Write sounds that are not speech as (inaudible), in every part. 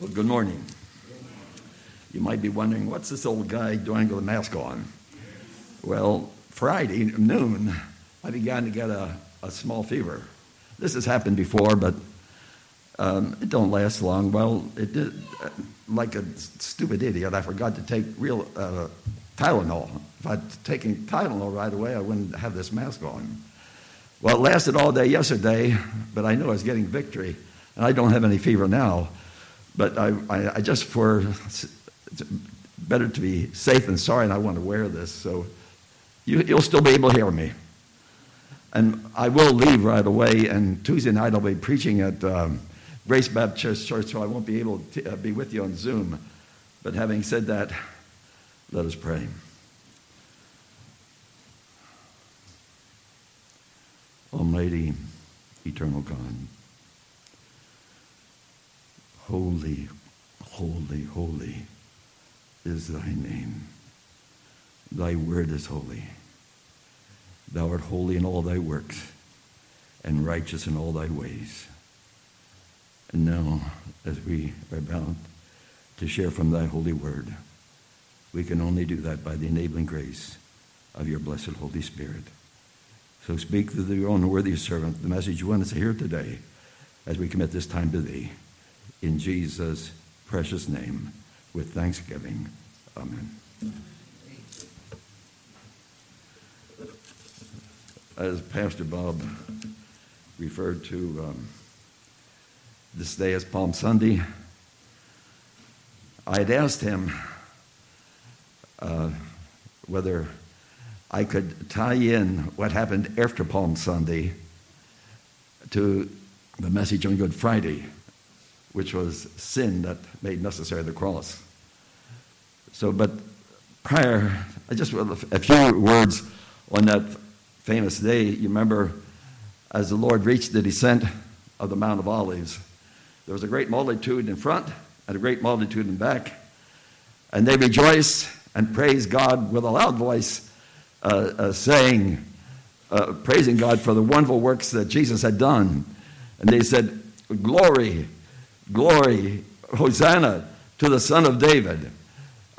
Well, good morning. You might be wondering, what's this old guy doing with a mask on? Well, Friday noon, I began to get a, a small fever. This has happened before, but um, it don't last long. Well, it did, uh, like a stupid idiot, I forgot to take real uh, Tylenol. If I'd taken Tylenol right away, I wouldn't have this mask on. Well, it lasted all day yesterday, but I knew I was getting victory, and I don't have any fever now. But I, I, I just for better to be safe than sorry, and I want to wear this. So you, will still be able to hear me. And I will leave right away, and Tuesday night I'll be preaching at um, Grace Baptist Church, so I won't be able to uh, be with you on Zoom. But having said that, let us pray. Almighty, eternal God. Holy, holy, holy is thy name. Thy word is holy. Thou art holy in all thy works and righteous in all thy ways. And now, as we are bound to share from thy holy word, we can only do that by the enabling grace of your blessed Holy Spirit. So speak to your own worthy servant the message you want us to hear today as we commit this time to thee in Jesus' precious name with thanksgiving. Amen. As Pastor Bob referred to um, this day as Palm Sunday, I had asked him uh, whether I could tie in what happened after Palm Sunday to the message on Good Friday which was sin that made necessary the cross. So, but prior, I just a few words on that famous day. You remember as the Lord reached the descent of the Mount of Olives, there was a great multitude in front and a great multitude in back, and they rejoiced and praised God with a loud voice, uh, uh, saying, uh, praising God for the wonderful works that Jesus had done. And they said, Glory Glory, Hosanna to the Son of David.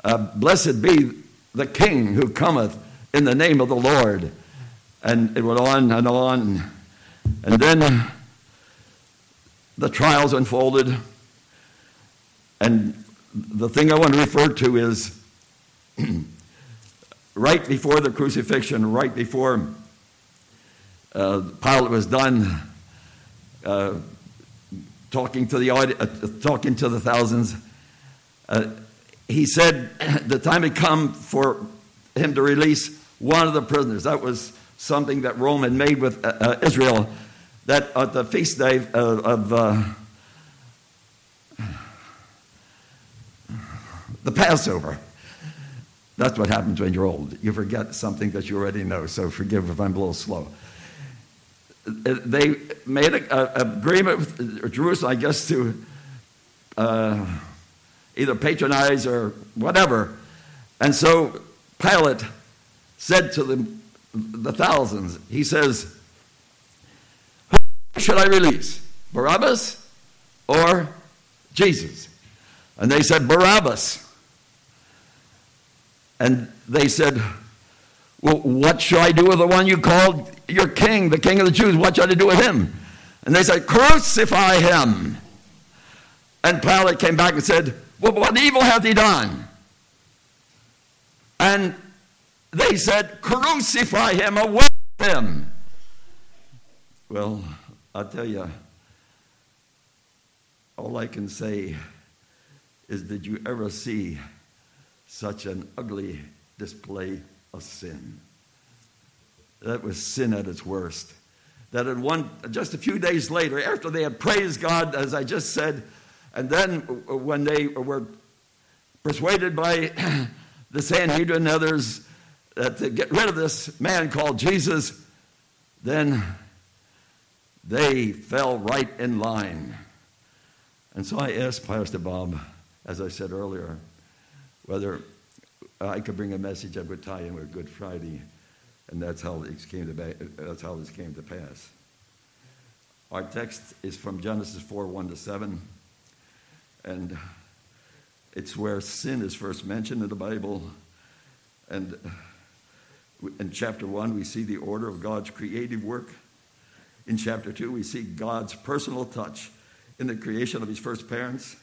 Uh, blessed be the King who cometh in the name of the Lord. And it went on and on. And then uh, the trials unfolded. And the thing I want to refer to is (clears throat) right before the crucifixion, right before uh, Pilate was done. Uh, talking to the uh, talking to the thousands. Uh, he said (clears throat) the time had come for him to release one of the prisoners. That was something that Rome had made with uh, uh Israel. That at the feast day of uh, the Passover. That's what happens when you're old. You forget something that you already know. So forgive if I'm a little slow they made an agreement with Jerusalem, I guess, to uh, either patronize or whatever. And so Pilate said to the, the thousands, he says, Who should I release? Barabbas or Jesus? And they said, Barabbas. And they said, well, what shall I do with the one you called your king, the king of the Jews? What shall I do with him? And they said, Crucify him. And Pilate came back and said, Well, what evil hath he done? And they said, Crucify him, away with him. Well, I'll tell you, all I can say is, Did you ever see such an ugly display of sin. That was sin at its worst. That in one, just a few days later, after they had praised God, as I just said, and then when they were persuaded by (clears throat) the Sanhedrin and others uh, to get rid of this man called Jesus, then they fell right in line. And so I asked Pastor Bob, as I said earlier, whether Uh, I could bring a message that would tie in with Good Friday, and that's how this came to, that's how this came to pass. Our text is from Genesis 4 1 to 7. And it's where sin is first mentioned in the Bible. And in chapter 1, we see the order of God's creative work. In chapter 2, we see God's personal touch in the creation of his first parents.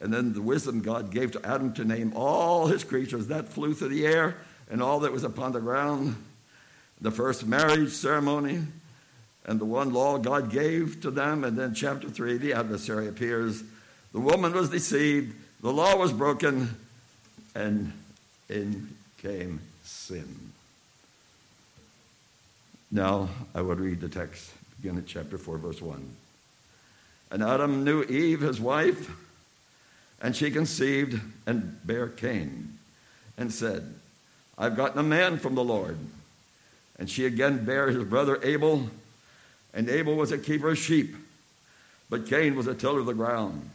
And then the wisdom God gave to Adam to name all his creatures that flew through the air and all that was upon the ground. The first marriage ceremony and the one law God gave to them. And then, chapter 3, the adversary appears. The woman was deceived, the law was broken, and in came sin. Now, I will read the text, begin at chapter 4, verse 1. And Adam knew Eve, his wife, and she conceived and bare Cain, and said, I've gotten a man from the Lord. And she again bare his brother Abel, and Abel was a keeper of sheep, but Cain was a tiller of the ground.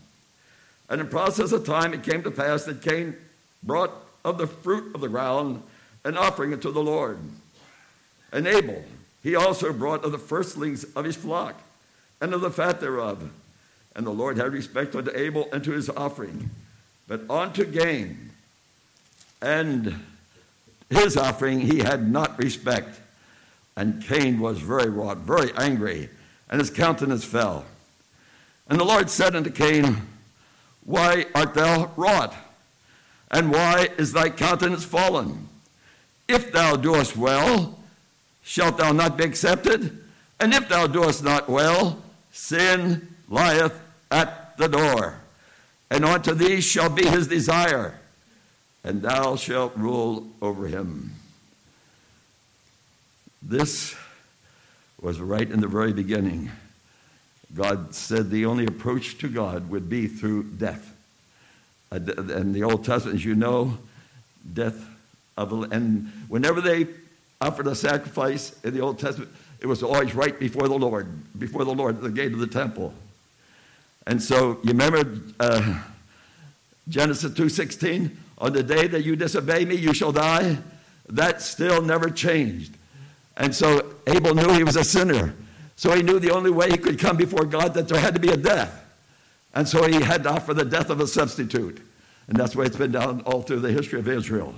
And in process of time it came to pass that Cain brought of the fruit of the ground an offering unto the Lord. And Abel, he also brought of the firstlings of his flock, and of the fat thereof. And the Lord had respect unto Abel and to his offering, but unto Cain and his offering he had not respect. And Cain was very wroth, very angry, and his countenance fell. And the Lord said unto Cain, Why art thou wroth? And why is thy countenance fallen? If thou doest well, shalt thou not be accepted? And if thou doest not well, sin lieth at the door. And unto thee shall be his desire, and thou shalt rule over him. This was right in the very beginning. God said the only approach to God would be through death. And the Old Testament, as you know, death of and whenever they offered a sacrifice in the Old Testament, it was always right before the Lord, before the Lord at the gate of the temple. And so you remember uh, Genesis 2:16, on the day that you disobey me, you shall die. That still never changed. And so Abel knew he was a sinner. So he knew the only way he could come before God that there had to be a death. And so he had to offer the death of a substitute. And that's why it's been down all through the history of Israel.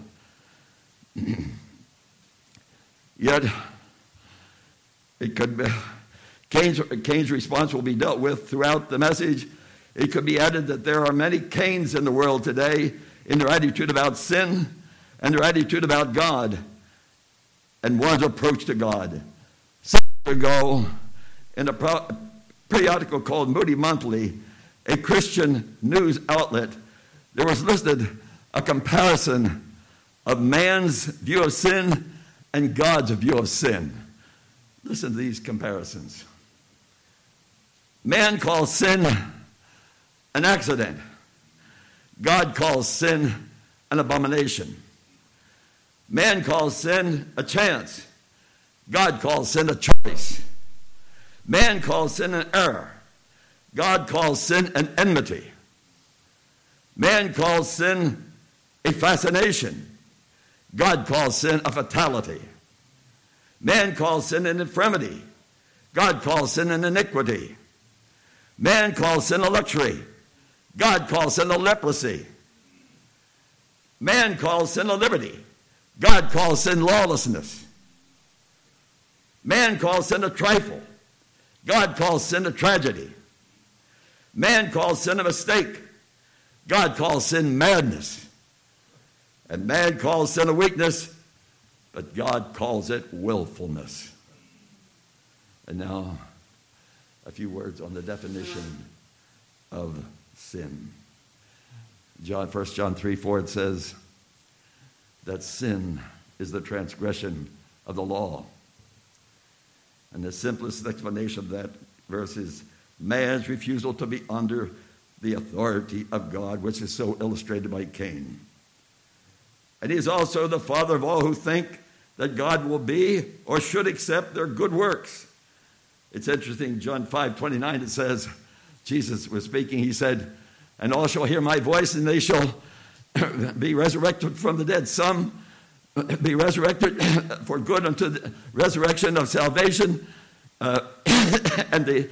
(clears throat) Yet, it could be, Cain's, Cain's response will be dealt with throughout the message. It could be added that there are many Cains in the world today in their attitude about sin and their attitude about God and one's approach to God. Some years ago, in a periodical called Moody Monthly, a Christian news outlet, there was listed a comparison of man's view of sin and God's view of sin. Listen to these comparisons. Man calls sin an accident. God calls sin an abomination. Man calls sin a chance. God calls sin a choice. Man calls sin an error. God calls sin an enmity. Man calls sin a fascination. God calls sin a fatality. Man calls sin an infirmity. God calls sin an iniquity. Man calls sin a luxury. God calls sin a leprosy. Man calls sin a liberty. God calls sin lawlessness. Man calls sin a trifle. God calls sin a tragedy. Man calls sin a mistake. God calls sin madness. And man calls sin a weakness, but God calls it willfulness. And now, a few words on the definition of sin. John, 1 John 3 4, it says, that sin is the transgression of the law. And the simplest explanation of that verse is man's refusal to be under the authority of God, which is so illustrated by Cain. And he is also the father of all who think that God will be or should accept their good works. It's interesting, John 5 29, it says, Jesus was speaking, he said, And all shall hear my voice, and they shall (coughs) be resurrected from the dead. Some be resurrected (coughs) for good unto the resurrection of salvation. Uh, (coughs) and the,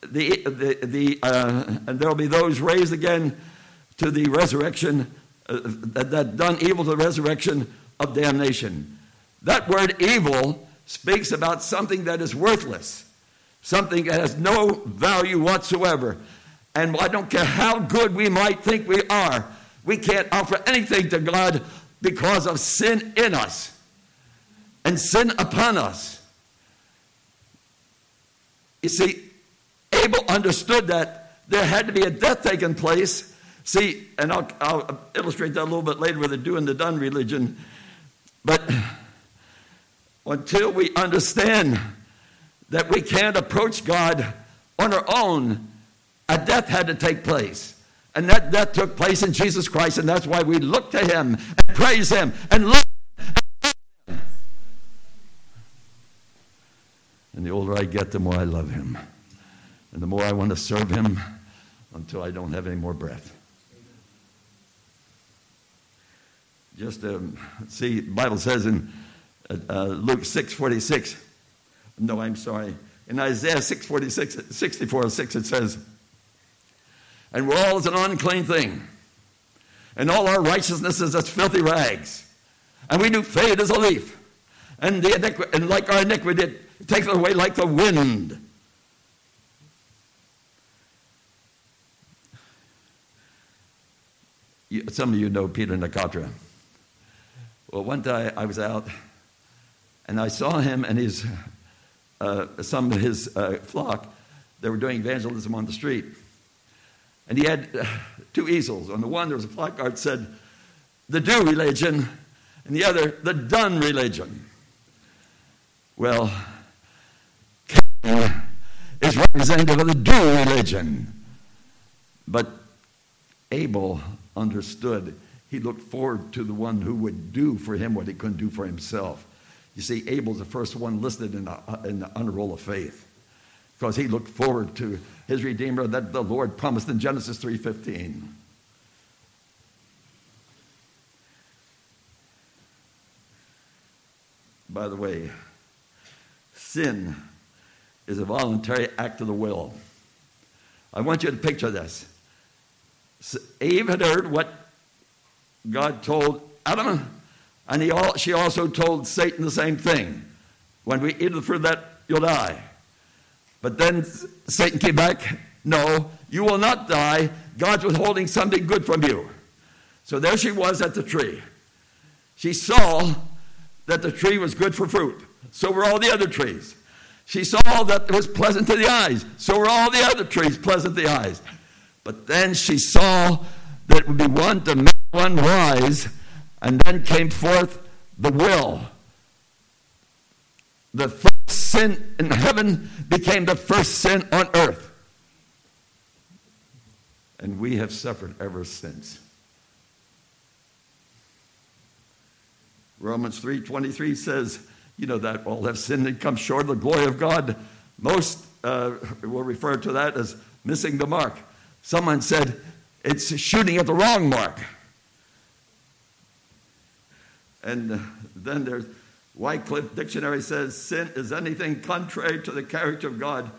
the, the, the, uh, and there will be those raised again to the resurrection, uh, that, that done evil to the resurrection of damnation. That word evil speaks about something that is worthless, something that has no value whatsoever. And I don't care how good we might think we are, we can't offer anything to God because of sin in us and sin upon us. You see, Abel understood that there had to be a death taking place. See, and I'll, I'll illustrate that a little bit later with the do and the done religion. But until we understand that we can't approach God on our own, a death had to take place. And that death took place in Jesus Christ, and that's why we look to Him and praise Him and love Him. And the older I get, the more I love Him. And the more I want to serve Him until I don't have any more breath. Just um, see, Bible says in uh, uh, Luke 6 46, no, I'm sorry, in Isaiah 6 46, 64 6, it says, and we're all as an unclean thing. And all our righteousness is as filthy rags. And we do fade as a leaf. And, the iniqu- and like our iniquity, it takes away like the wind. You, some of you know Peter Nakatra. Well, one day I was out and I saw him and his, uh, some of his uh, flock. They were doing evangelism on the street. And he had uh, two easels. On the one, there was a placard that said, the do religion, and the other, the done religion. Well, Cain is representative of the do religion. But Abel understood. He looked forward to the one who would do for him what he couldn't do for himself. You see, Abel's the first one listed in the, uh, in the honor roll of faith because he looked forward to his redeemer that the Lord promised in Genesis 3:15. By the way, sin is a voluntary act of the will. I want you to picture this. Eve had heard what God told Adam, and he she also told Satan the same thing. When we eat of the fruit of that, you'll die. But then Satan came back, no, you will not die. God's withholding something good from you. So there she was at the tree. She saw that the tree was good for fruit. So were all the other trees. She saw that it was pleasant to the eyes. So were all the other trees pleasant to the eyes. But then she saw that it would be one to make one wise, and then came forth the will. The first sin in heaven became the first sin on earth. And we have suffered ever since. Romans 3:23 says, you know that all have sinned and come short of the glory of God. Most uh, will refer to that as missing the mark. Someone said it's shooting at the wrong mark. And uh, (laughs) then there's Wycliffe Dictionary says sin is anything contrary to the character of God,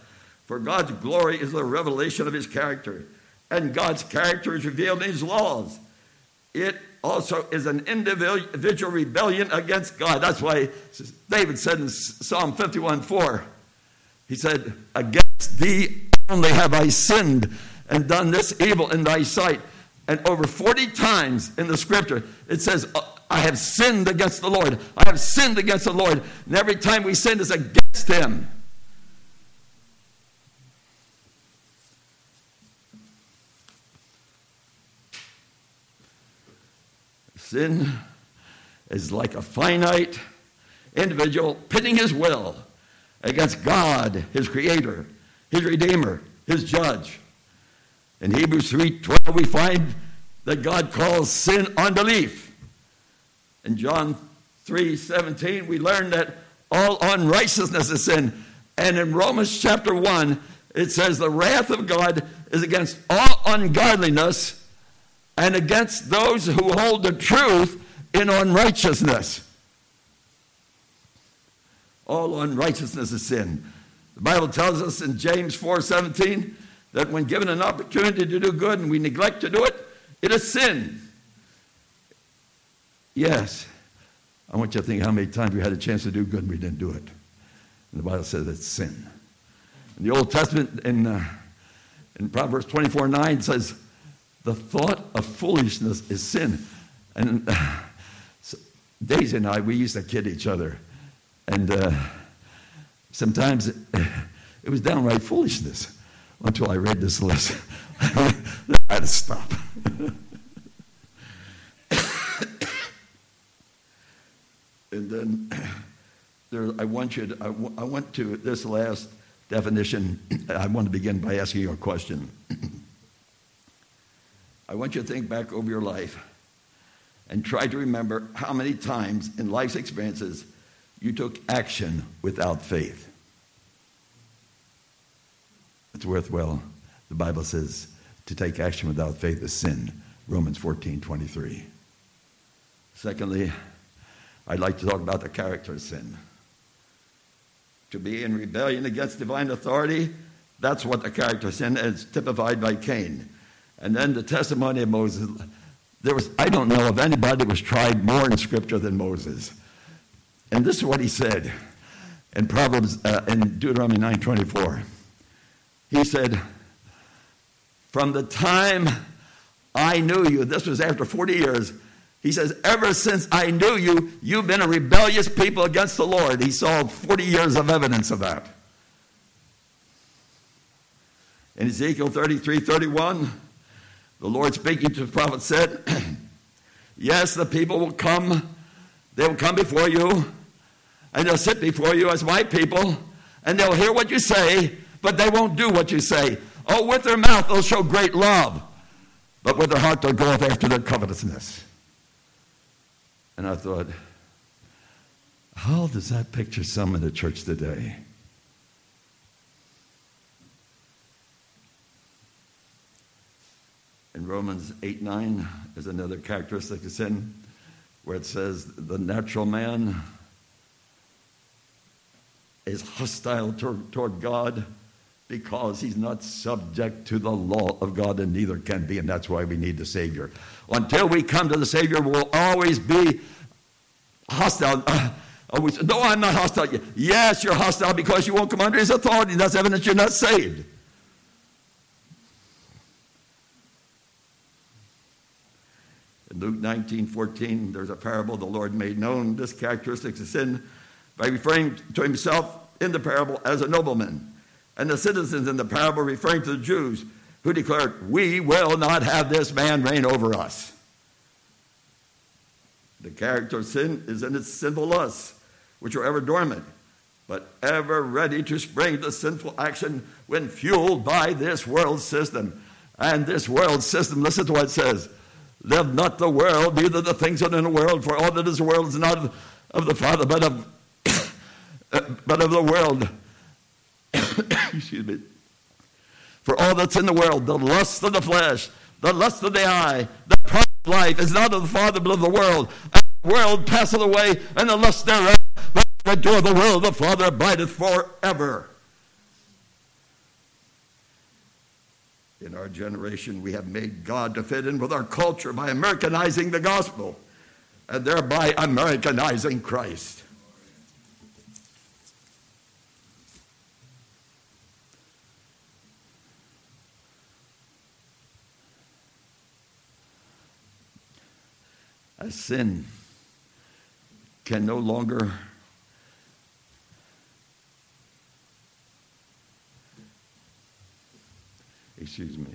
for God's glory is the revelation of his character, and God's character is revealed in his laws. It also is an individual rebellion against God. That's why David said in Psalm 51 4, he said, Against thee only have I sinned and done this evil in thy sight. And over 40 times in the scripture, it says, I have sinned against the Lord. I have sinned against the Lord. And every time we sin is against Him. Sin is like a finite individual pitting his will against God, his creator, his redeemer, his judge. In Hebrews 3:12 we find that God calls sin unbelief. In John 3 17, we learn that all unrighteousness is sin. And in Romans chapter 1, it says, The wrath of God is against all ungodliness and against those who hold the truth in unrighteousness. All unrighteousness is sin. The Bible tells us in James 4:17 that when given an opportunity to do good and we neglect to do it, it is sin. Yes. I want you to think how many times we had a chance to do good and we didn't do it. And the Bible says it's sin. In the Old Testament, in, uh, in Proverbs 24 9, says, The thought of foolishness is sin. And uh, so Daisy and I, we used to kid each other. And uh, sometimes it, it, was downright foolishness until I read this list. (laughs) I had to stop. (laughs) and then (clears throat) there, I want you to, I, w- I want to, this last definition, (clears throat) I want to begin by asking you a question. (clears throat) I want you to think back over your life and try to remember how many times in life's experiences you took action without faith. It's worthwhile. The Bible says to take action without faith is sin. Romans 14 23. Secondly, I'd like to talk about the character sin. To be in rebellion against divine authority, that's what the character sin is, typified by Cain. And then the testimony of Moses. There was, I don't know if anybody was tried more in Scripture than Moses. And this is what he said in Proverbs, uh, in Deuteronomy 9:24. He said, "From the time I knew you, this was after 40 years, he says, Ever since I knew you, you've been a rebellious people against the Lord. He saw 40 years of evidence of that. In Ezekiel 33 31, the Lord speaking to the prophet said, (clears throat) Yes, the people will come, they will come before you, and they'll sit before you as my people, and they'll hear what you say, but they won't do what you say. Oh, with their mouth they'll show great love, but with their heart they'll go after their covetousness. And I thought, how does that picture some in the church today? In Romans 8 9 is another characteristic of sin where it says the natural man is hostile toward, toward God because he's not subject to the law of God and neither can be, and that's why we need the Savior. Until we come to the Savior, we'll always be hostile. (laughs) Uh, always, no, I'm not hostile. Yes, you're hostile because you won't come under his authority. That's evidence you're not saved. In Luke 19 14, there's a parable the Lord made known this characteristic of sin by referring to himself in the parable as a nobleman and the citizens in the parable referring to the Jews who declared, We will not have this man reign over us. The character of sin is in its sinful lusts, which are ever dormant, but ever ready to spring to sinful action when fueled by this world system. And this world system, listen to what it says Live not the world, neither the things that are in the world, for all that is the world is not of the Father, but of, (coughs) but of the world. (coughs) excuse me. For all that's in the world, the lust of the flesh, the lust of the eye, the pride of life is not of the Father, but of the world. And the world passeth away, and the lust thereof, but the door of the world, the Father abideth forever. In our generation, we have made God to fit in with our culture by Americanizing the gospel and thereby Americanizing Christ. A sin can no longer excuse me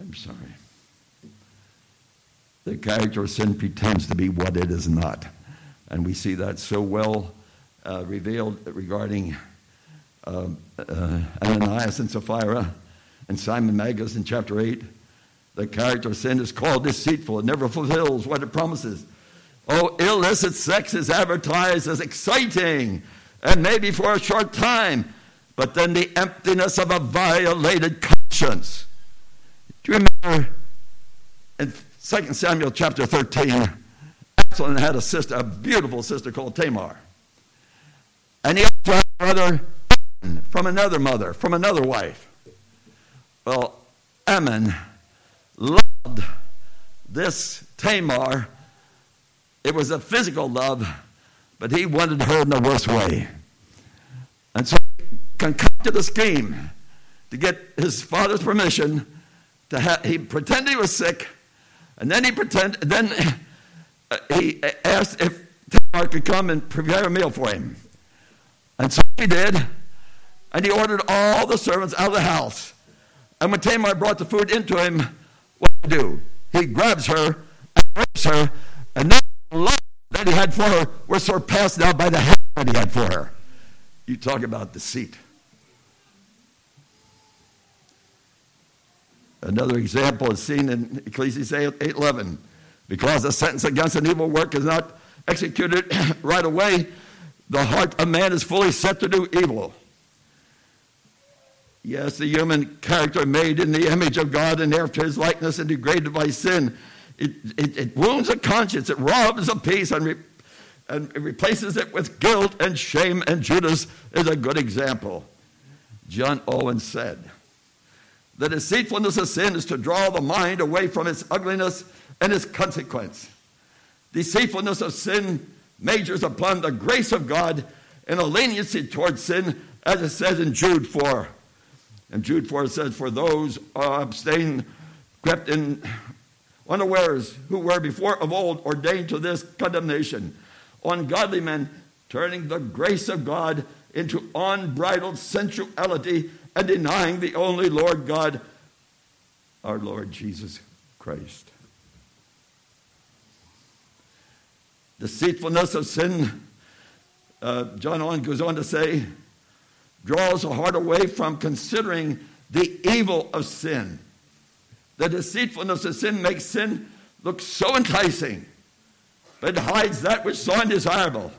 I'm sorry. The character of sin pretends to be what it is not. And we see that so well uh, revealed regarding uh, uh, Ananias and Sapphira and Simon Magus in chapter 8. The character of sin is called deceitful. It never fulfills what it promises. Oh, illicit sex is advertised as exciting and maybe for a short time, but then the emptiness of a violated conscience. Do Do you remember in 2 Samuel chapter 13, Absalom had a sister, a beautiful sister called Tamar. And he also had a brother from another mother, from another wife. Well, Amnon loved this Tamar. It was a physical love, but he wanted her in the worst way. And so he concocted a scheme to get his father's permission to have, he pretended he was sick, and then he pretended, then uh, he asked if Tamar could come and prepare a meal for him. And so he did, and he ordered all the servants out of the house. And when Tamar brought the food into him, what did he do? He grabs her and rapes her, and the love that he had for her was surpassed now by the hate that he had for her. You talk about deceit. Another example is seen in Ecclesiastes 8:11. Because the sentence against an evil work is not executed (clears throat) right away, the heart of man is fully set to do evil. Yes, the human character made in the image of God and after his likeness and degraded by sin. It, it, it wounds the conscience, it robs of peace, and, re, and replaces it with guilt and shame. And Judas is a good example. John Owen said, The deceitfulness of sin is to draw the mind away from its ugliness and its consequence. Deceitfulness of sin majors upon the grace of God and a leniency towards sin, as it says in Jude 4. And Jude 4 says, For those uh, abstain, crept in unawares, who were before of old ordained to this condemnation, ungodly men turning the grace of God into unbridled sensuality and denying the only Lord God, our Lord Jesus Christ. Deceitfulness of sin, uh, John Owen goes on to say, draws the heart away from considering the evil of sin. The deceitfulness of sin makes sin look so enticing, but hides that which is so undesirable.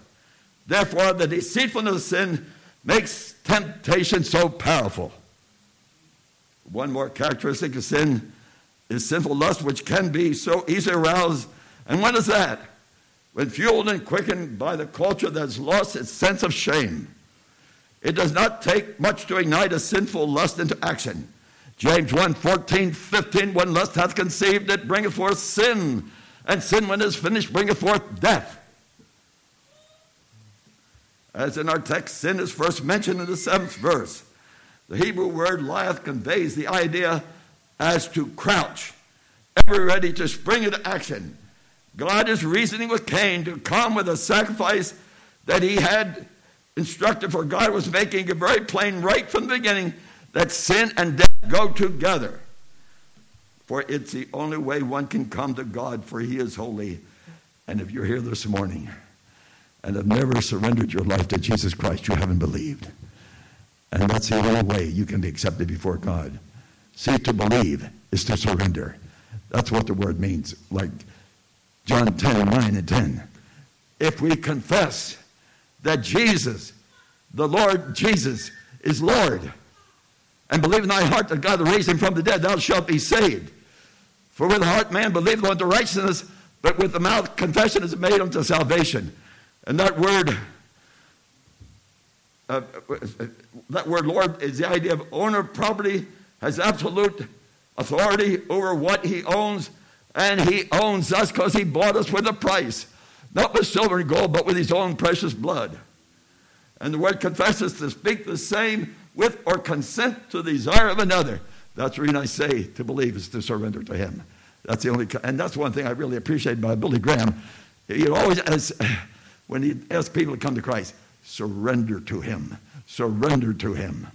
Therefore, the deceitfulness of sin makes temptation so powerful. One more characteristic of sin is sinful lust, which can be so easily aroused. And what is that? When fueled and quickened by the culture that's lost its sense of shame. It does not take much to ignite a sinful lust into action. James 1 14, 15, when lust hath conceived, it bringeth forth sin, and sin, when it is finished, bringeth forth death. As in our text, sin is first mentioned in the seventh verse. The Hebrew word liath conveys the idea as to crouch, ever ready to spring into action God is reasoning with Cain to come with a sacrifice that he had instructed, for God was making it very plain right from the beginning that sin and death go together. For it's the only way one can come to God, for he is holy. And if you're here this morning and have never surrendered your life to Jesus Christ, you haven't believed. And that's the only way you can be accepted before God. See, to believe is to surrender. That's what the word means. Like John 10, 9 and 10. If we confess that Jesus, the Lord Jesus, is Lord, and believe in thy heart that God raised him from the dead, thou shalt be saved. For with the heart man believeth unto righteousness, but with the mouth confession is made unto salvation. And that word, uh, that word Lord is the idea of owner of property, has absolute authority over what he owns and he owns us because he bought us with a price. Not with silver and gold, but with his own precious blood. And the word confesses to speak the same with or consent to the desire of another. That's the reason I say to believe is to surrender to him. That's the only, and that's one thing I really appreciate about Billy Graham. He always, as, when he asks people to come to Christ, surrender to him. Surrender to him.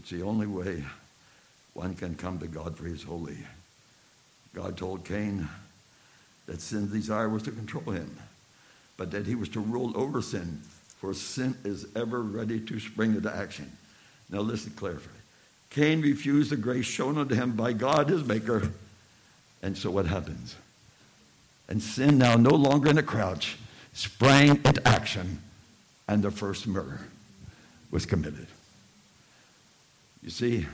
It's the only way one can come to God for his holy. God told Cain that sin's desire was to control him, but that he was to rule over sin, for sin is ever ready to spring into action. Now listen carefully. Cain refused the grace shown unto him by God, his maker, and so what happens? And sin, now no longer in a crouch, sprang into action, and the first murder was committed. You see,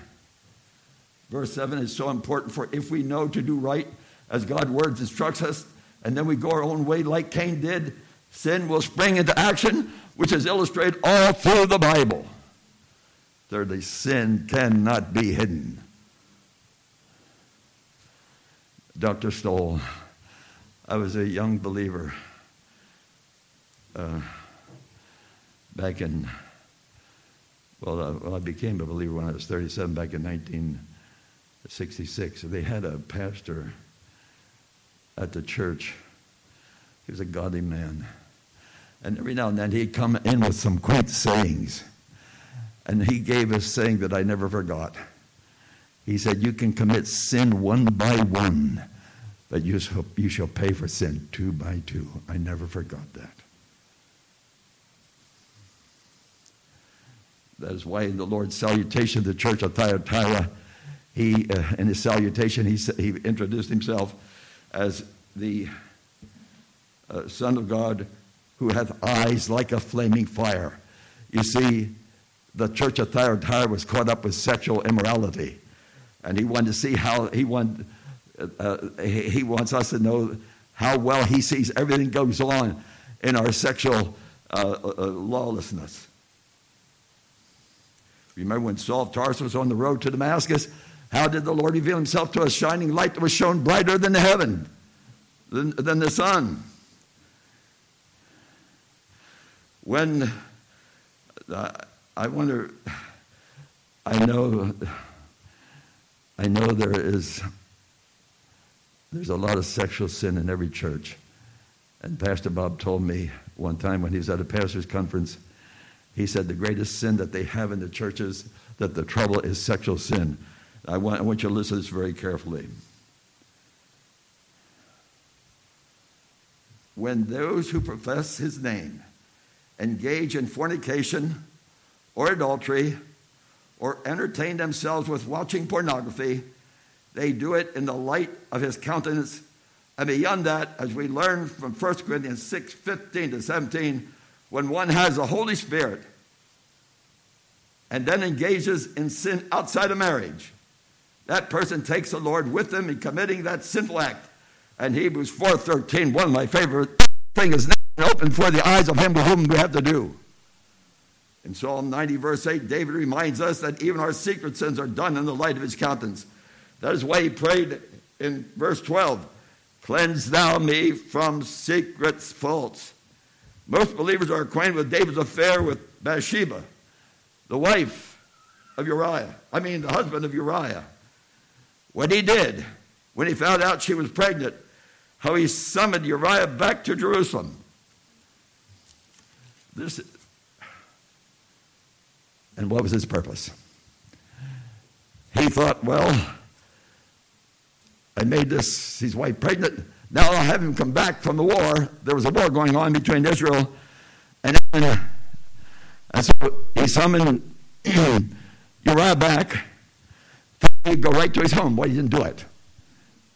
verse 7 is so important for if we know to do right as God's words instructs us, and then we go our own way like Cain did, sin will spring into action, which is illustrated all through the Bible. Thirdly, sin cannot be hidden. Dr. Stoll, I was a young believer uh, back in, well, uh, well, I became a believer when I was 37 back in 1966. They had a pastor at the church. He was a godly man. And every now and then he'd come in with some quaint sayings. And he gave a saying that I never forgot. He said, You can commit sin one by one, but you shall, you shall pay for sin two by two. I never forgot that. That is why in the Lord's salutation to the church of Thyatira, he, uh, in his salutation, he, he introduced himself as the uh, Son of God who hath eyes like a flaming fire. You see, the church of Thyatira was caught up with sexual immorality. And he wanted to see how, he, wanted, uh, he wants us to know how well he sees everything goes on in our sexual uh, uh, lawlessness. Remember when Saul of Tarsus was on the road to Damascus? How did the Lord reveal himself to a shining light that was shown brighter than the heaven, than, than the sun? When uh, I wonder, I know, I know there is, there's a lot of sexual sin in every church. And Pastor Bob told me one time when he was at a pastor's conference, he said the greatest sin that they have in the churches, that the trouble is sexual sin. I want, I want you to listen to this very carefully. When those who profess his name engage in fornication, or adultery or entertain themselves with watching pornography. They do it in the light of his countenance. And beyond that, as we learn from 1 Corinthians 6 15 to 17, when one has the Holy Spirit and then engages in sin outside of marriage, that person takes the Lord with them in committing that sinful act. And Hebrews 4:13, one of my favorite things is now open for the eyes of him with whom we have to do. In Psalm 90, verse 8, David reminds us that even our secret sins are done in the light of his countenance. That is why he prayed in verse 12, Cleanse thou me from secret faults. Most believers are acquainted with David's affair with Bathsheba, the wife of Uriah. I mean, the husband of Uriah. What he did when he found out she was pregnant, how he summoned Uriah back to Jerusalem. This, and what was his purpose? He thought, well, I made this, his wife pregnant. Now I'll have him come back from the war. There was a war going on between Israel and and so he summoned (clears throat) Uriah back. He'd go right to his home. Why he didn't do it?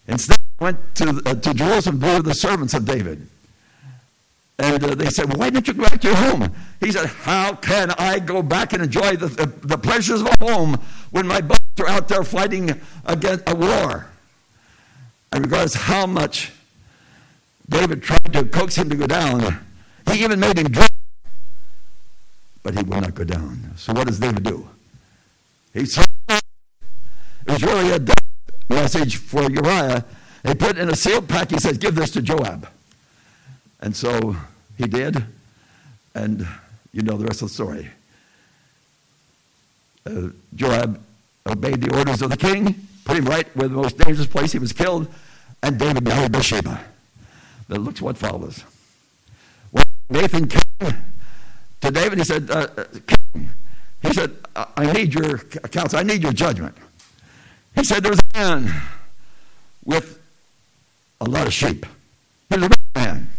Instead, he went to, uh, to Jerusalem to the servants of David. And uh, they said, why didn't you go back to your home? He said, how can I go back and enjoy the, the, the pleasures of a home when my boys are out there fighting against a war? And regardless how much David tried to coax him to go down, he even made him drink, but he would not go down. So what does David do? He said, it was really a message for Uriah. He put in a sealed pack, he said, give this to Joab. And so he did, and you know the rest of the story. Uh, Joab obeyed the orders of the king, put him right where the most dangerous place he was killed, and David married Bathsheba. But looks what follows. When Nathan came to David, he said, uh, uh King, he said, I need your counsel, I need your judgment. He said, There's a man with a lot of sheep. There's a rich man.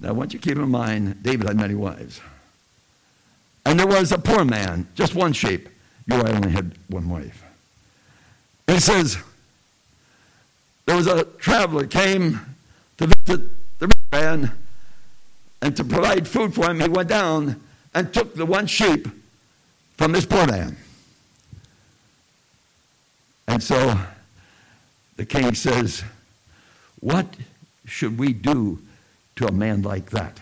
Now, I want you to keep in mind, David had many wives. And there was a poor man, just one sheep. Uriah only had one wife. He says, there was a traveler came to visit the rich man and to provide food for him, he went down and took the one sheep from this poor man. And so the king says, What should we do to a man like that?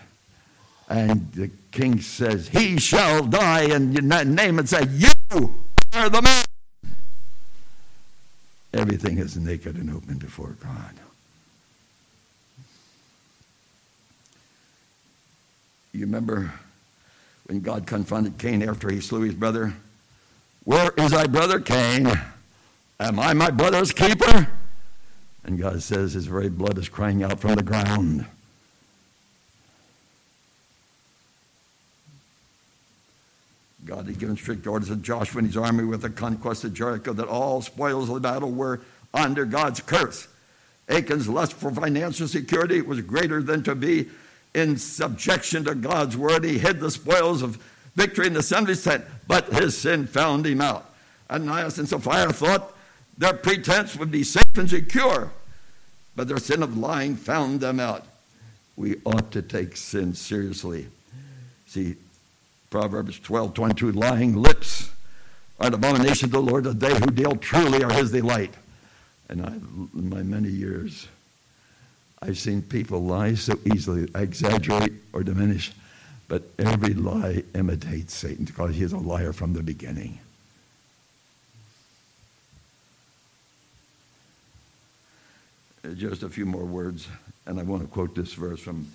And the king says, He shall die, and said, You are the man. Everything is naked and open before God. You remember when God confronted Cain after he slew his brother? Where is thy brother Cain? Am I my brother's keeper? And God says his very blood is crying out from the ground. God had given strict orders to Joshua and his army with the conquest of Jericho that all spoils of the battle were under God's curse. Achan's lust for financial security was greater than to be in subjection to God's word. He hid the spoils of victory in the assembly tent, but his sin found him out. Ananias and Sapphira thought their pretense would be safe and secure, but their sin of lying found them out. We ought to take sin seriously. See, Proverbs 12 22, lying lips are an abomination to the Lord. The they who deal truly are his delight. And I, in my many years, I've seen people lie so easily, exaggerate or diminish, but every lie imitates Satan because he is a liar from the beginning. Just a few more words, and I want to quote this verse from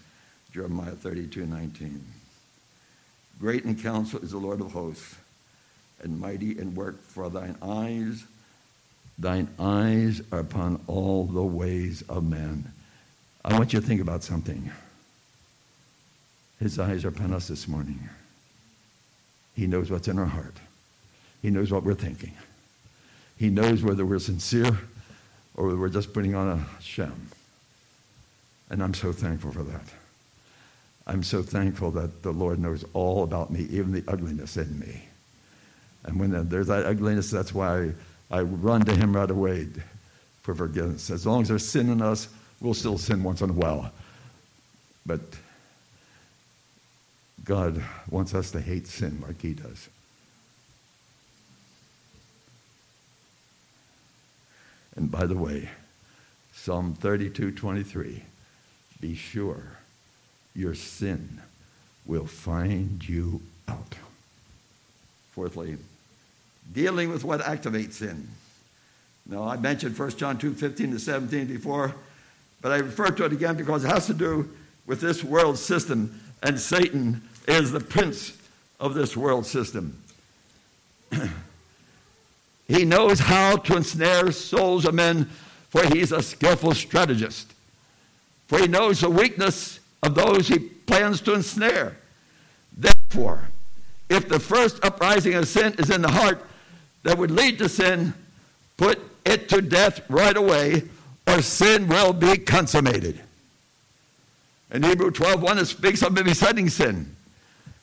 Jeremiah 32 19. Great in counsel is the Lord of hosts, and mighty in work, for thine eyes, thine eyes are upon all the ways of men. I want you to think about something. His eyes are upon us this morning. He knows what's in our heart. He knows what we're thinking. He knows whether we're sincere or whether we're just putting on a sham. And I'm so thankful for that. I'm so thankful that the Lord knows all about me, even the ugliness in me. And when there's that ugliness, that's why I run to Him right away for forgiveness. As long as there's sin in us, We'll still sin once in a while. But God wants us to hate sin like He does. And by the way, Psalm 32 23, be sure your sin will find you out. Fourthly, dealing with what activates sin. Now, I mentioned 1 John 2 15 to 17 before. But I refer to it again because it has to do with this world system, and Satan is the prince of this world system. (clears throat) he knows how to ensnare souls of men, for he's a skillful strategist. For he knows the weakness of those he plans to ensnare. Therefore, if the first uprising of sin is in the heart that would lead to sin, put it to death right away or sin will be consummated. In Hebrew 12, 1, it speaks of besetting sin.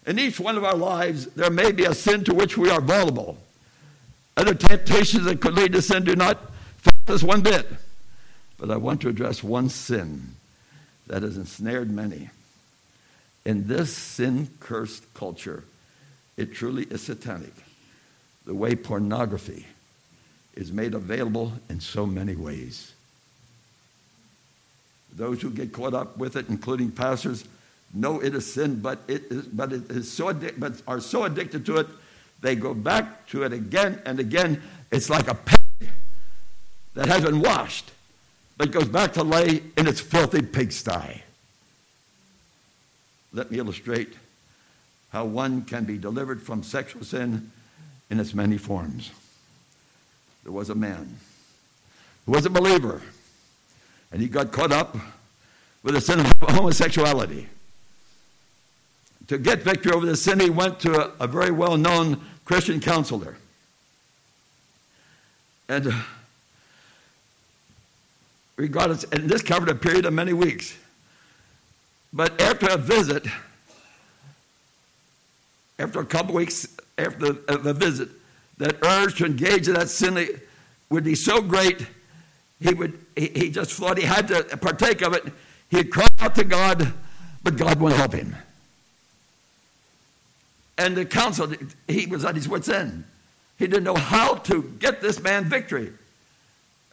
In each one of our lives, there may be a sin to which we are vulnerable. Other temptations that could lead to sin do not affect us one bit. But I want to address one sin that has ensnared many. In this sin cursed culture, it truly is satanic. The way pornography is made available in so many ways. Those who get caught up with it, including pastors, know it is sin, but it is, but it is so but are so addicted to it, they go back to it again and again. It's like a pig that has been washed, but goes back to lay in its filthy pigsty. Let me illustrate how one can be delivered from sexual sin in its many forms. There was a man who was a believer and he got caught up with the sin of (laughs) homosexuality. To get victory over the sin, he went to a, a very well known Christian counselor. And uh, regardless, and this covered a period of many weeks. But after a visit, after a couple weeks after the visit, that urge to engage in that sin would be so great he would he, he just thought he had to partake of it. He had cried out to God, but God wouldn't help him. And the council, he was at his wits' end. He didn't know how to get this man victory.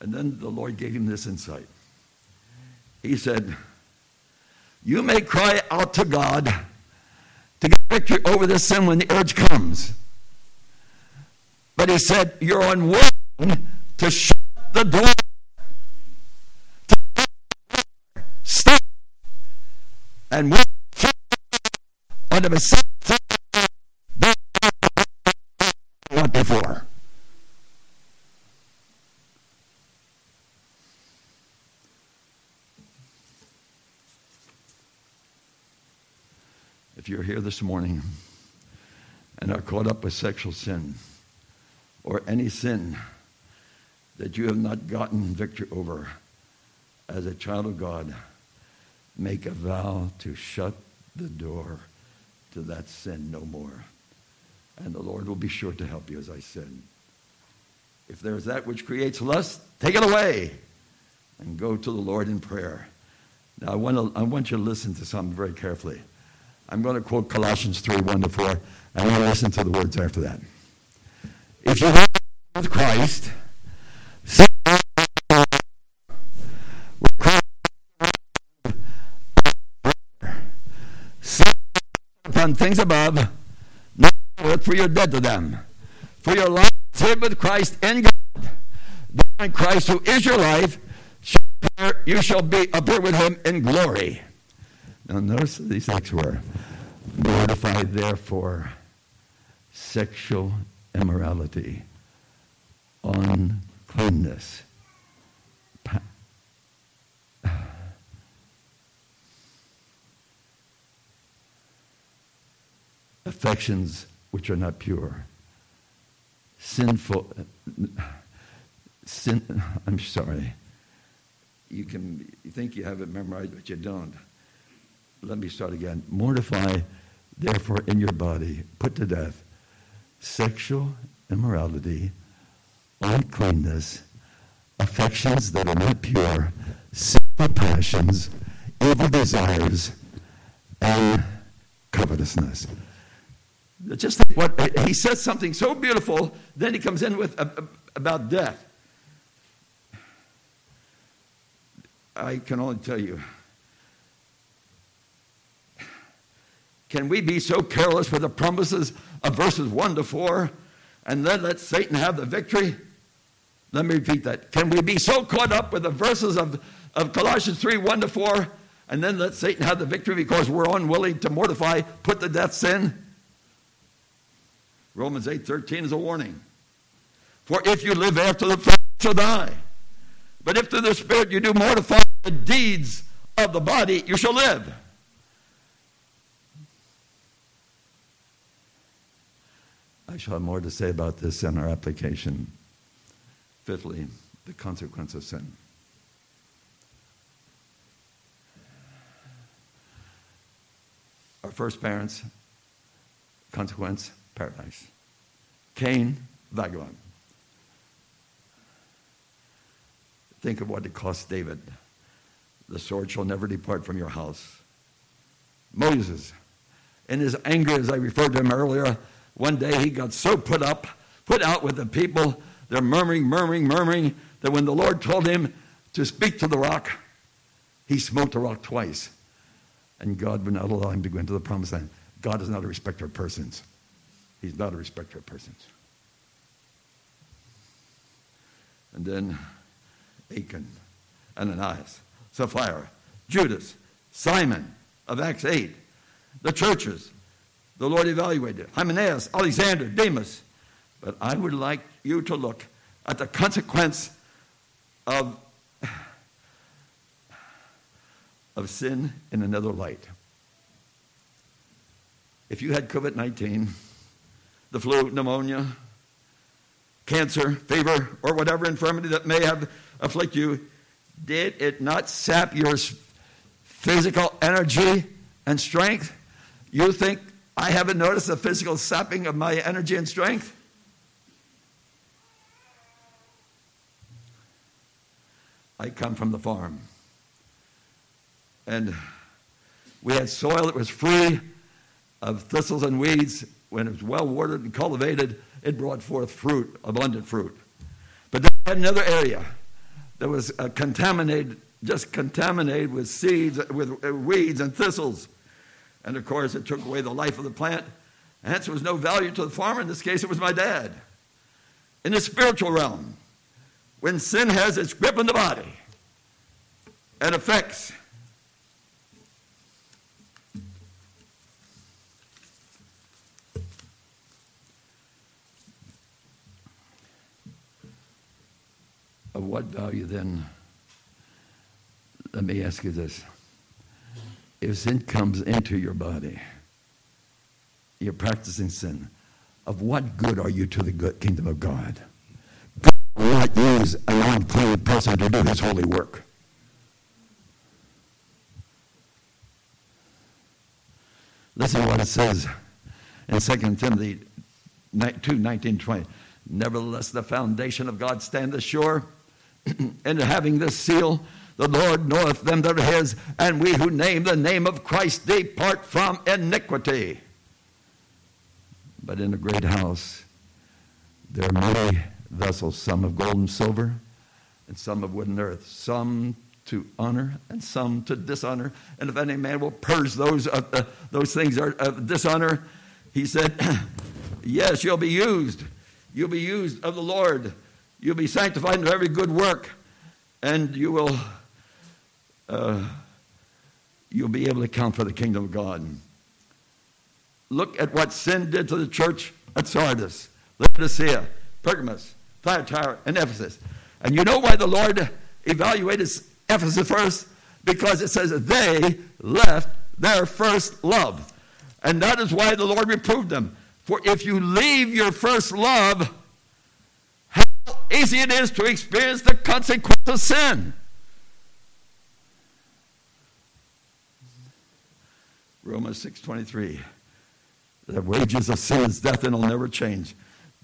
And then the Lord gave him this insight. He said, You may cry out to God to get victory over this sin when the urge comes. But he said, You're unwilling to shut the door. And when on the Messiah before. If you're here this morning and are caught up with sexual sin or any sin that you have not gotten victory over as a child of God, make a vow to shut the door to that sin no more. And the Lord will be sure to help you, as I said. If there is that which creates lust, take it away and go to the Lord in prayer. Now, I want, to, I want you to listen to something very carefully. I'm going to quote Colossians 3 1 to 4, and I want to listen to the words after that. If you have with Christ, upon things above not earth, for you're dead to them. For your life is hid with Christ in God. In Christ, who is your life, you shall be appear with him in glory. Now notice these next were Mortify therefore sexual immorality, uncleanness, affections which are not pure. Sinful, sin, I'm sorry. You can you think you have it memorized, but you don't. Let me start again. Mortify, therefore, in your body, put to death sexual immorality, uncleanness, affections that are not pure, sinful passions, evil desires, and covetousness. Just think what he says something so beautiful, then he comes in with uh, uh, about death. I can only tell you. Can we be so careless with the promises of verses 1 to 4 and then let Satan have the victory? Let me repeat that. Can we be so caught up with the verses of, of Colossians 3 1 to 4 and then let Satan have the victory because we're unwilling to mortify, put to death sin? Romans 8:13 is a warning. For if you live after the flesh, you shall die. But if through the Spirit you do mortify the deeds of the body, you shall live. I shall have more to say about this in our application. Fifthly, the consequence of sin. Our first parents, consequence, paradise. Cain, vagabond. Think of what it cost David. The sword shall never depart from your house. Moses, in his anger, as I referred to him earlier, one day he got so put up, put out with the people, they're murmuring, murmuring, murmuring, that when the Lord told him to speak to the rock, he smote the rock twice. And God would not allow him to go into the promised land. God is not a respecter of persons. He's not a respecter of persons. And then Achan, Ananias, Sapphira, Judas, Simon of Acts 8, the churches. The Lord evaluated Hymenaeus, Alexander, Demas. But I would like you to look at the consequence of, of sin in another light. If you had COVID 19, the flu, pneumonia, cancer, fever, or whatever infirmity that may have afflicted you, did it not sap your physical energy and strength? You think I haven't noticed the physical sapping of my energy and strength? I come from the farm. And we had soil that was free of thistles and weeds. When it was well watered and cultivated, it brought forth fruit, abundant fruit. But then we had another area that was uh, contaminated, just contaminated with seeds, with uh, weeds and thistles. And of course, it took away the life of the plant. Hence, there was no value to the farmer. In this case, it was my dad. In the spiritual realm, when sin has its grip on the body and affects of what value then? Let me ask you this. If sin comes into your body, you're practicing sin, of what good are you to the good kingdom of God? God will not use an unclean person to do his holy work. Listen to what it says in 2 Timothy 2 19 20. Nevertheless, the foundation of God standeth sure (clears throat) and having this seal, the Lord knoweth them that are his, and we who name the name of Christ depart from iniquity. But in a great house there are many vessels, some of gold and silver, and some of wood and earth, some to honor and some to dishonor. And if any man will purge those, uh, uh, those things of uh, dishonor, he said, (clears throat) Yes, you'll be used. You'll be used of the Lord You'll be sanctified in every good work, and you will uh, you'll be able to count for the kingdom of God. Look at what sin did to the church at Sardis, Laodicea, Pergamos, Thyatira, and Ephesus. And you know why the Lord evaluated Ephesus first? Because it says they left their first love. And that is why the Lord reproved them. For if you leave your first love, easy it is to experience the consequence of sin. Romans 6:23. The wages of sin is death and it'll never change.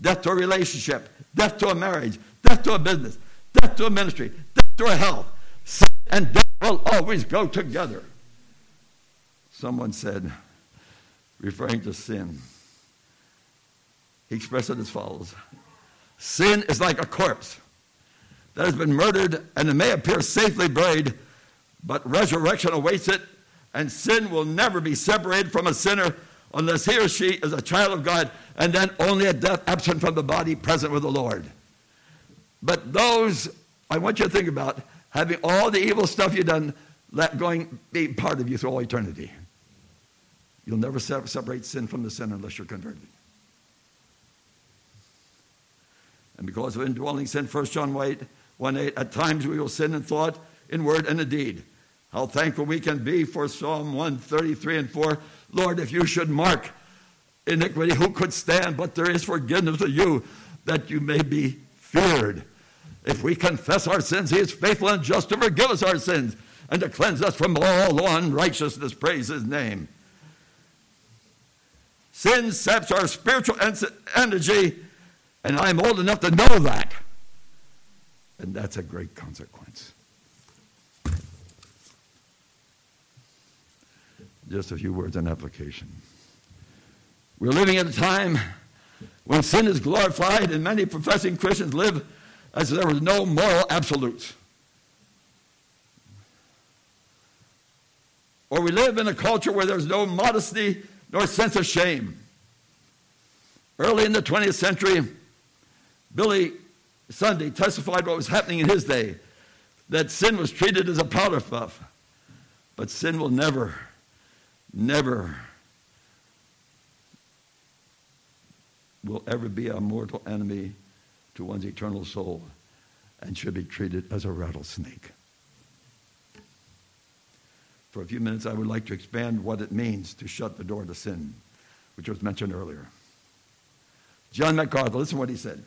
Death to a relationship, death to a marriage, death to a business, death to a ministry, death to a health. Sin and death will always go together. Someone said, referring to sin, he expressed it as follows Sin is like a corpse that has been murdered and it may appear safely buried, but resurrection awaits it, and sin will never be separated from a sinner unless he or she is a child of God, and then only at death absent from the body, present with the Lord. But those, I want you to think about having all the evil stuff you've done let going be part of you through all eternity. You'll never separate sin from the sinner unless you're converted. And because of indwelling sin, 1 John 1 1 8, at times we will sin in thought, in word, and in deed. How thankful we can be for Psalm 133 and 4. Lord, if you should mark iniquity, who could stand? But there is forgiveness to you that you may be feared. If we confess our sins, he is faithful and just to forgive us our sins and to cleanse us from all unrighteousness. Praise his name. Sin saps our spiritual energy and I'm old enough to know that. And that's a great consequence. Just a few words on application. We're living at a time when sin is glorified, and many professing Christians live as if there were no moral absolutes. Or we live in a culture where there's no modesty nor sense of shame. Early in the 20th century, Billy Sunday testified what was happening in his day that sin was treated as a powder puff. But sin will never, never will ever be a mortal enemy to one's eternal soul and should be treated as a rattlesnake. For a few minutes, I would like to expand what it means to shut the door to sin, which was mentioned earlier. John MacArthur, listen to what he said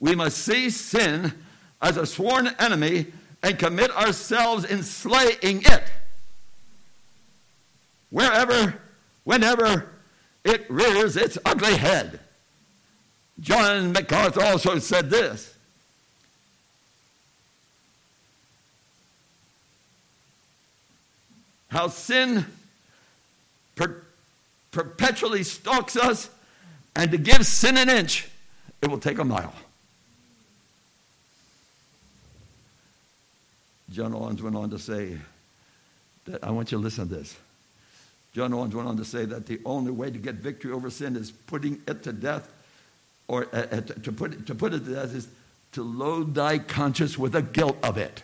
we must see sin as a sworn enemy and commit ourselves in slaying it. Wherever, whenever it rears its ugly head. John MacArthur also said this how sin per- perpetually stalks us, and to give sin an inch, it will take a mile. John Owens went on to say that I want you to listen to this. John Owens went on to say that the only way to get victory over sin is putting it to death, or uh, uh, to, put it, to put it to death is to load thy conscience with the guilt of it.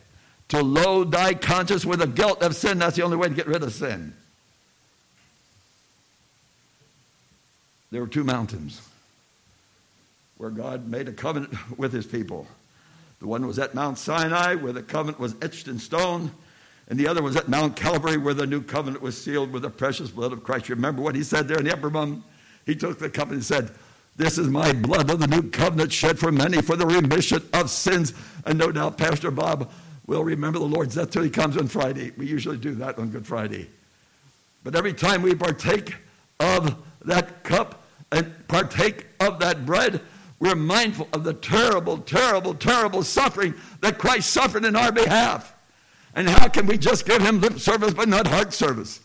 To load thy conscience with the guilt of sin. That's the only way to get rid of sin. There were two mountains where God made a covenant with his people. The one was at Mount Sinai, where the covenant was etched in stone, and the other was at Mount Calvary, where the new covenant was sealed with the precious blood of Christ. You remember what he said there in the upper room? He took the cup and said, This is my blood of the new covenant shed for many for the remission of sins. And no doubt Pastor Bob will remember the Lord's death till he comes on Friday. We usually do that on Good Friday. But every time we partake of that cup and partake of that bread, we're mindful of the terrible, terrible, terrible suffering that Christ suffered in our behalf. And how can we just give him lip service but not heart service?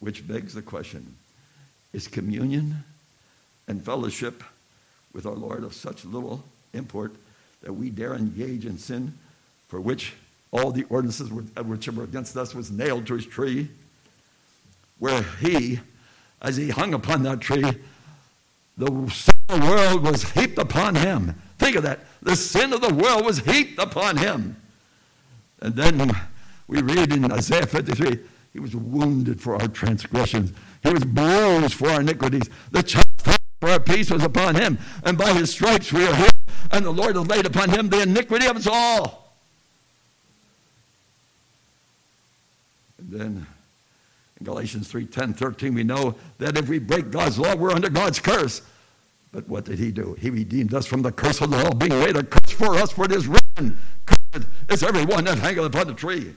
Which begs the question is communion and fellowship with our Lord of such little import that we dare engage in sin for which all the ordinances which were against us was nailed to his tree? Where he, as he hung upon that tree, the sin of the world was heaped upon him. Think of that. The sin of the world was heaped upon him. And then we read in Isaiah 53 he was wounded for our transgressions, he was bruised for our iniquities. The chastisement for our peace was upon him, and by his stripes we are healed. And the Lord has laid upon him the iniquity of us all. And then Galatians 3 10, 13, we know that if we break God's law, we're under God's curse. But what did he do? He redeemed us from the curse of the law, being made a curse for us, for it is written, Cursed is everyone that hangeth upon the tree.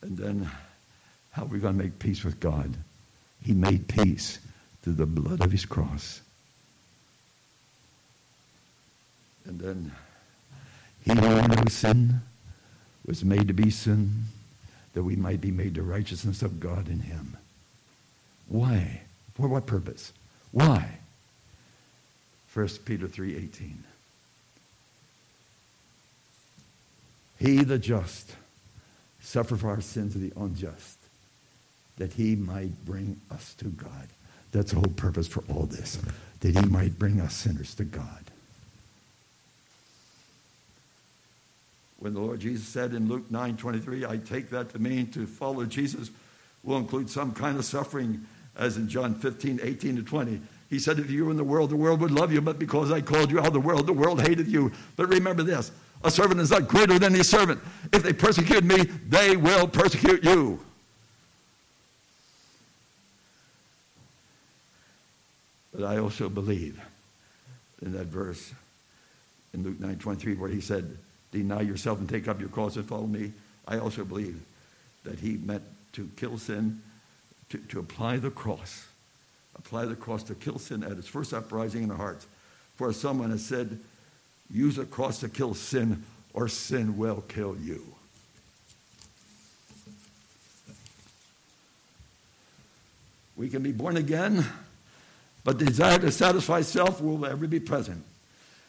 And then, how are we going to make peace with God? He made peace through the blood of his cross. And then, he who knew no sin was made to be sin, that we might be made the righteousness of God in him. Why? For what purpose? Why? 1 Peter 3:18. He the just suffer for our sins of the unjust, that he might bring us to God. That's the whole purpose for all this, that he might bring us sinners to God. When the Lord Jesus said in Luke 9 23, I take that to mean to follow Jesus will include some kind of suffering, as in John 15 18 to 20. He said, If you were in the world, the world would love you, but because I called you out of the world, the world hated you. But remember this a servant is not greater than his servant. If they persecute me, they will persecute you. But I also believe in that verse in Luke 9 23 where he said, deny yourself and take up your cross and follow me. I also believe that he meant to kill sin, to, to apply the cross, apply the cross to kill sin at its first uprising in the hearts. For someone has said, use a cross to kill sin, or sin will kill you. We can be born again, but the desire to satisfy self will ever be present.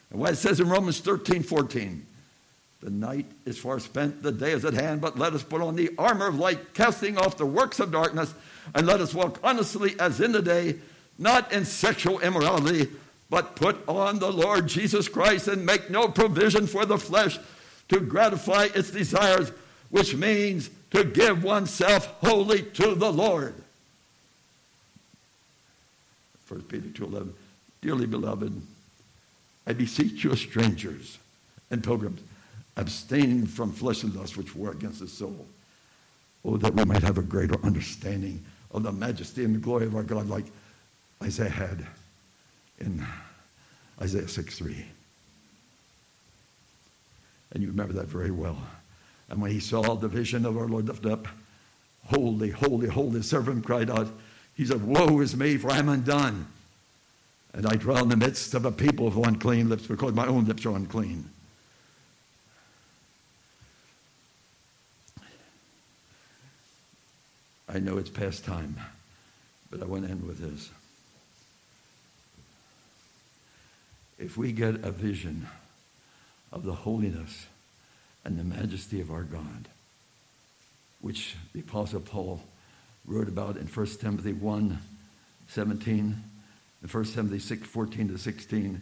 And what it says in Romans 13 14, the night is far spent, the day is at hand, but let us put on the armor of light, casting off the works of darkness, and let us walk honestly as in the day, not in sexual immorality, but put on the Lord Jesus Christ and make no provision for the flesh to gratify its desires, which means to give oneself wholly to the Lord. 1 Peter 2.11 Dearly beloved, I beseech you as strangers and pilgrims, abstaining from flesh and lust which war against the soul. Oh, that we might have a greater understanding of the majesty and the glory of our God, like Isaiah had in Isaiah 6 3. And you remember that very well. And when he saw the vision of our Lord lifted up, Holy, holy, holy, servant cried out, He said, Woe is me, for I am undone. And I dwell in the midst of a people of unclean lips because my own lips are unclean. I know it's past time, but I want to end with this. If we get a vision of the holiness and the majesty of our God, which the Apostle Paul wrote about in 1 Timothy 1 17, in 1 Timothy 6 14 to 16,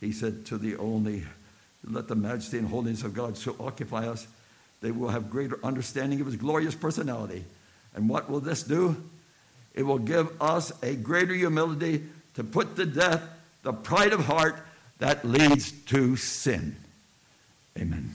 he said to the only, let the majesty and holiness of God so occupy us, they will have greater understanding of his glorious personality. And what will this do? It will give us a greater humility to put to death the pride of heart that leads to sin. Amen.